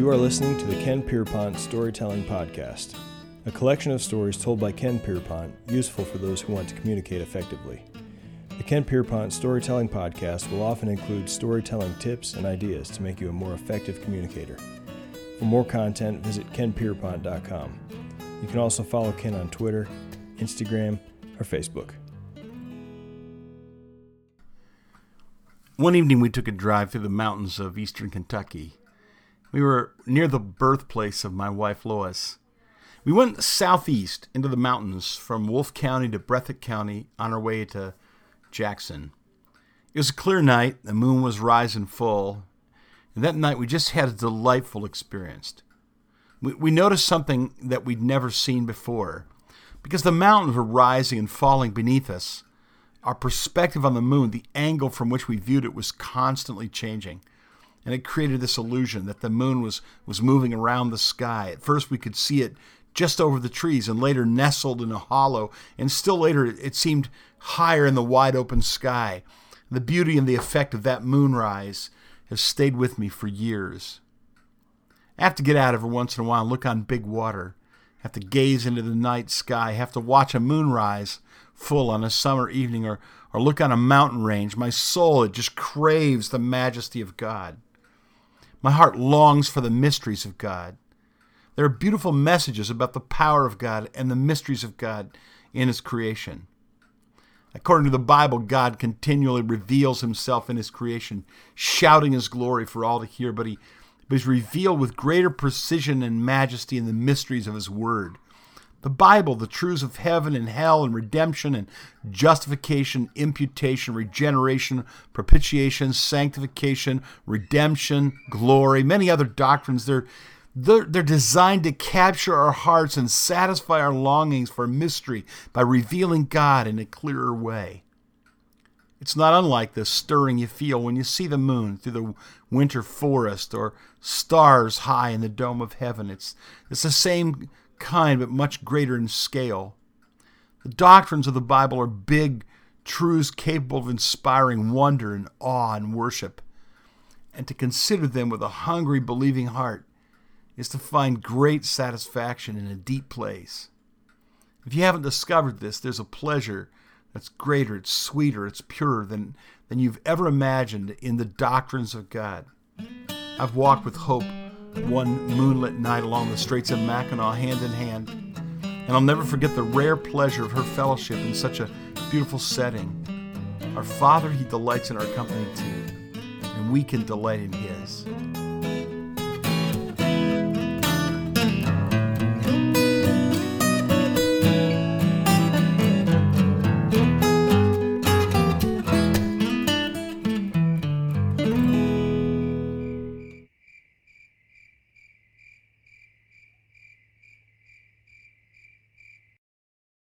You are listening to the Ken Pierpont Storytelling Podcast, a collection of stories told by Ken Pierpont, useful for those who want to communicate effectively. The Ken Pierpont Storytelling Podcast will often include storytelling tips and ideas to make you a more effective communicator. For more content, visit kenpierpont.com. You can also follow Ken on Twitter, Instagram, or Facebook. One evening, we took a drive through the mountains of eastern Kentucky. We were near the birthplace of my wife, Lois. We went southeast into the mountains from Wolfe County to Breathitt County on our way to Jackson. It was a clear night, the moon was rising full, and that night we just had a delightful experience. We, we noticed something that we'd never seen before. Because the mountains were rising and falling beneath us, our perspective on the moon, the angle from which we viewed it, was constantly changing. And it created this illusion that the moon was, was moving around the sky. At first, we could see it just over the trees, and later nestled in a hollow, and still later, it seemed higher in the wide open sky. The beauty and the effect of that moonrise has stayed with me for years. I have to get out every once in a while and look on big water, have to gaze into the night sky, have to watch a moonrise full on a summer evening, or, or look on a mountain range. My soul, it just craves the majesty of God. My heart longs for the mysteries of God. There are beautiful messages about the power of God and the mysteries of God in His creation. According to the Bible, God continually reveals Himself in His creation, shouting His glory for all to hear, but He but He's revealed with greater precision and majesty in the mysteries of His Word. The Bible, the truths of heaven and hell and redemption and justification, imputation, regeneration, propitiation, sanctification, redemption, glory, many other doctrines, they're, they're, they're designed to capture our hearts and satisfy our longings for mystery by revealing God in a clearer way. It's not unlike the stirring you feel when you see the moon through the winter forest or stars high in the dome of heaven. It's, it's the same kind, but much greater in scale. The doctrines of the Bible are big truths capable of inspiring wonder and awe and worship. And to consider them with a hungry, believing heart is to find great satisfaction in a deep place. If you haven't discovered this, there's a pleasure that's greater, it's sweeter, it's purer than, than you've ever imagined in the doctrines of God. I've walked with hope one moonlit night along the Straits of Mackinac hand in hand. And I'll never forget the rare pleasure of her fellowship in such a beautiful setting. Our Father, He delights in our company too, and we can delight in His.